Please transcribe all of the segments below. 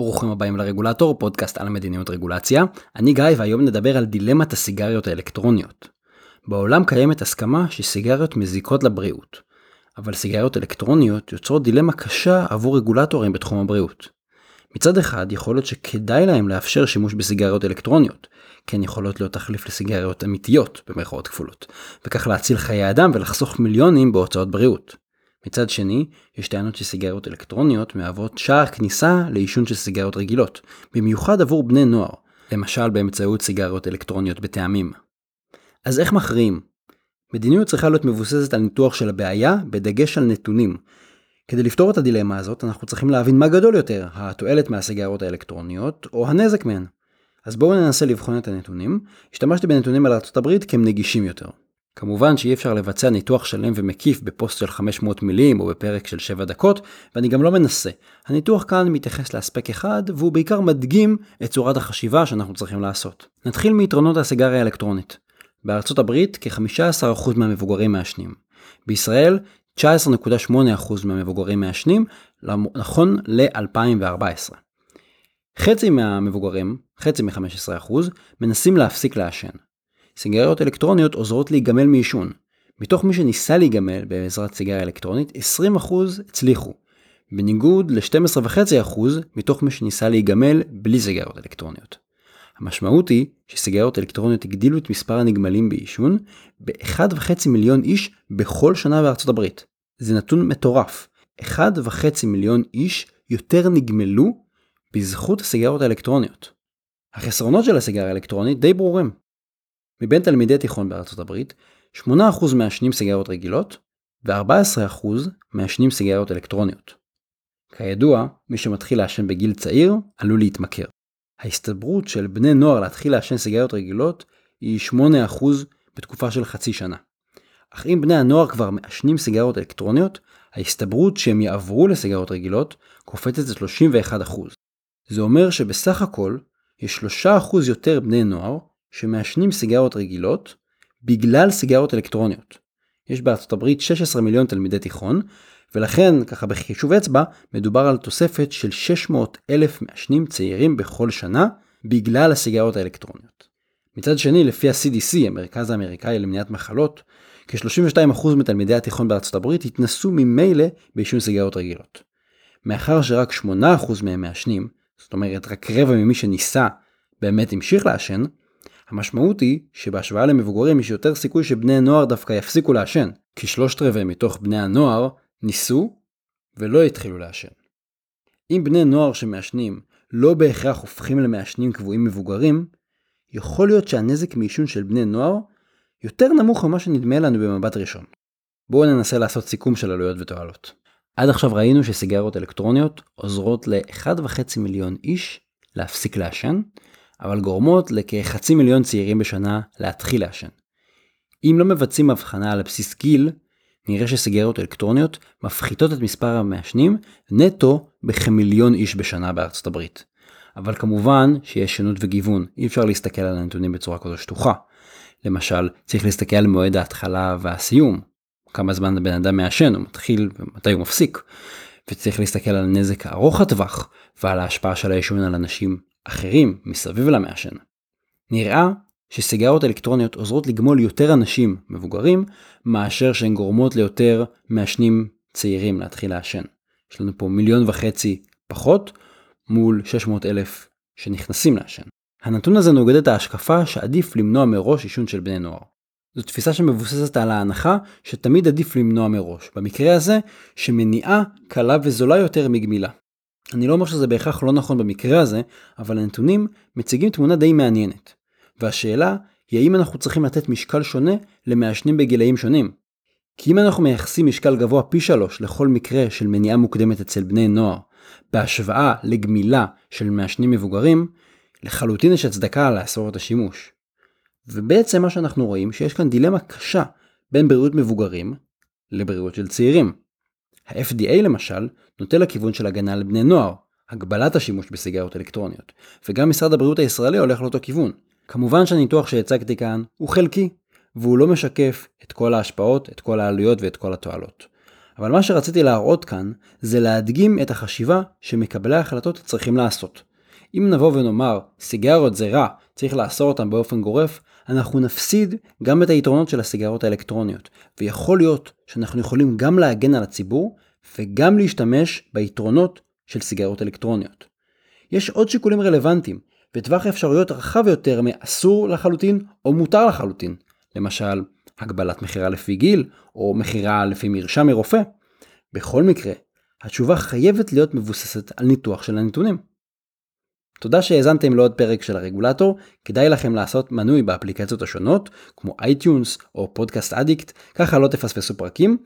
ברוכים הבאים לרגולטור, פודקאסט על מדיניות רגולציה. אני גיא והיום נדבר על דילמת הסיגריות האלקטרוניות. בעולם קיימת הסכמה שסיגריות מזיקות לבריאות, אבל סיגריות אלקטרוניות יוצרות דילמה קשה עבור רגולטורים בתחום הבריאות. מצד אחד יכול להיות שכדאי להם לאפשר שימוש בסיגריות אלקטרוניות, כי הן יכולות להיות תחליף לסיגריות אמיתיות במרכאות כפולות, וכך להציל חיי אדם ולחסוך מיליונים בהוצאות בריאות. מצד שני, יש טענות שסיגריות אלקטרוניות מהוות שער כניסה לעישון של סיגריות רגילות, במיוחד עבור בני נוער, למשל באמצעות סיגריות אלקטרוניות בטעמים. אז איך מכריעים? מדיניות צריכה להיות מבוססת על ניתוח של הבעיה, בדגש על נתונים. כדי לפתור את הדילמה הזאת, אנחנו צריכים להבין מה גדול יותר, התועלת מהסיגריות האלקטרוניות, או הנזק מהן. אז בואו ננסה לבחון את הנתונים. השתמשתי בנתונים על ארה"ב כי הם נגישים יותר. כמובן שאי אפשר לבצע ניתוח שלם ומקיף בפוסט של 500 מילים או בפרק של 7 דקות, ואני גם לא מנסה. הניתוח כאן מתייחס לאספק אחד, והוא בעיקר מדגים את צורת החשיבה שאנחנו צריכים לעשות. נתחיל מיתרונות הסיגריה האלקטרונית. בארצות הברית כ-15% מהמבוגרים מעשנים. בישראל 19.8% מהמבוגרים מעשנים, נכון ל-2014. חצי מהמבוגרים, חצי מ-15%, מנסים להפסיק לעשן. סיגריות אלקטרוניות עוזרות להיגמל מעישון. מתוך מי שניסה להיגמל בעזרת סיגריה אלקטרונית, 20% הצליחו. בניגוד ל-12.5% מתוך מי שניסה להיגמל בלי סיגריות אלקטרוניות. המשמעות היא שסיגריות אלקטרוניות הגדילו את מספר הנגמלים בעישון ב-1.5 מיליון איש בכל שנה בארצות הברית. זה נתון מטורף. 1.5 מיליון איש יותר נגמלו בזכות הסיגריות האלקטרוניות. החסרונות של הסיגריה האלקטרונית די ברורים. מבין תלמידי תיכון בארצות הברית, 8% מעשנים סיגריות רגילות ו-14% מעשנים סיגריות אלקטרוניות. כידוע, מי שמתחיל לעשן בגיל צעיר עלול להתמכר. ההסתברות של בני נוער להתחיל לעשן סיגריות רגילות היא 8% בתקופה של חצי שנה. אך אם בני הנוער כבר מעשנים סיגריות אלקטרוניות, ההסתברות שהם יעברו לסיגריות רגילות קופצת ל-31%. זה אומר שבסך הכל יש 3% יותר בני נוער שמעשנים סיגריות רגילות בגלל סיגריות אלקטרוניות. יש בארצות הברית 16 מיליון תלמידי תיכון, ולכן, ככה בחישוב אצבע, מדובר על תוספת של 600 אלף מעשנים צעירים בכל שנה בגלל הסיגריות האלקטרוניות. מצד שני, לפי ה-CDC, המרכז האמריקאי למניעת מחלות, כ-32% מתלמידי התיכון בארצות הברית התנסו ממילא בעישון סיגריות רגילות. מאחר שרק 8% מהם מעשנים, זאת אומרת רק רבע ממי שניסה באמת המשיך לעשן, המשמעות היא שבהשוואה למבוגרים יש יותר סיכוי שבני נוער דווקא יפסיקו לעשן, כי שלושת רבעי מתוך בני הנוער ניסו ולא התחילו לעשן. אם בני נוער שמעשנים לא בהכרח הופכים למעשנים קבועים מבוגרים, יכול להיות שהנזק מעישון של בני נוער יותר נמוך ממה שנדמה לנו במבט ראשון. בואו ננסה לעשות סיכום של עלויות ותועלות. עד עכשיו ראינו שסיגריות אלקטרוניות עוזרות ל-1.5 מיליון איש להפסיק לעשן, אבל גורמות לכחצי מיליון צעירים בשנה להתחיל לעשן. אם לא מבצעים הבחנה על בסיס גיל, נראה שסיגריות אלקטרוניות מפחיתות את מספר המעשנים נטו בכמיליון איש בשנה בארצות הברית. אבל כמובן שיש שונות וגיוון, אי אפשר להסתכל על הנתונים בצורה כזו שטוחה. למשל, צריך להסתכל על מועד ההתחלה והסיום, כמה זמן הבן אדם מעשן, הוא מתחיל ומתי הוא מפסיק. וצריך להסתכל על הנזק הארוך הטווח ועל ההשפעה של העישון על אנשים אחרים מסביב למעשן. נראה שסיגריות אלקטרוניות עוזרות לגמול יותר אנשים מבוגרים מאשר שהן גורמות ליותר מעשנים צעירים להתחיל לעשן. יש לנו פה מיליון וחצי פחות מול 600 אלף שנכנסים לעשן. הנתון הזה נוגד את ההשקפה שעדיף למנוע מראש עישון של בני נוער. זו תפיסה שמבוססת על ההנחה שתמיד עדיף למנוע מראש. במקרה הזה, שמניעה קלה וזולה יותר מגמילה. אני לא אומר שזה בהכרח לא נכון במקרה הזה, אבל הנתונים מציגים תמונה די מעניינת. והשאלה היא האם אנחנו צריכים לתת משקל שונה למעשנים בגילאים שונים. כי אם אנחנו מייחסים משקל גבוה פי שלוש לכל מקרה של מניעה מוקדמת אצל בני נוער, בהשוואה לגמילה של מעשנים מבוגרים, לחלוטין יש הצדקה לאסור את השימוש. ובעצם מה שאנחנו רואים שיש כאן דילמה קשה בין בריאות מבוגרים לבריאות של צעירים. ה-FDA למשל נוטה לכיוון של הגנה על בני נוער, הגבלת השימוש בסיגריות אלקטרוניות, וגם משרד הבריאות הישראלי הולך לאותו כיוון. כמובן שהניתוח שהצגתי כאן הוא חלקי, והוא לא משקף את כל ההשפעות, את כל העלויות ואת כל התועלות. אבל מה שרציתי להראות כאן, זה להדגים את החשיבה שמקבלי ההחלטות צריכים לעשות. אם נבוא ונאמר, סיגריות זה רע, צריך לאסור אותן באופן גורף, אנחנו נפסיד גם את היתרונות של הסיגריות האלקטרוניות, ויכול להיות שאנחנו יכולים גם להגן על הציבור, וגם להשתמש ביתרונות של סיגריות אלקטרוניות. יש עוד שיקולים רלוונטיים, וטווח האפשרויות רחב יותר מאסור לחלוטין או מותר לחלוטין. למשל, הגבלת מכירה לפי גיל, או מכירה לפי מרשם מרופא. בכל מקרה, התשובה חייבת להיות מבוססת על ניתוח של הנתונים. תודה שהאזנתם לעוד פרק של הרגולטור, כדאי לכם לעשות מנוי באפליקציות השונות, כמו iTunes או Podcast Addict, ככה לא תפספסו פרקים.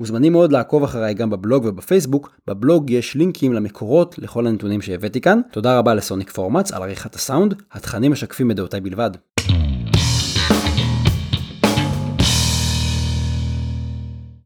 מוזמנים מאוד לעקוב אחריי גם בבלוג ובפייסבוק, בבלוג יש לינקים למקורות לכל הנתונים שהבאתי כאן. תודה רבה לסוניק פורמאץ על עריכת הסאונד, התכנים משקפים את דעותיי בלבד.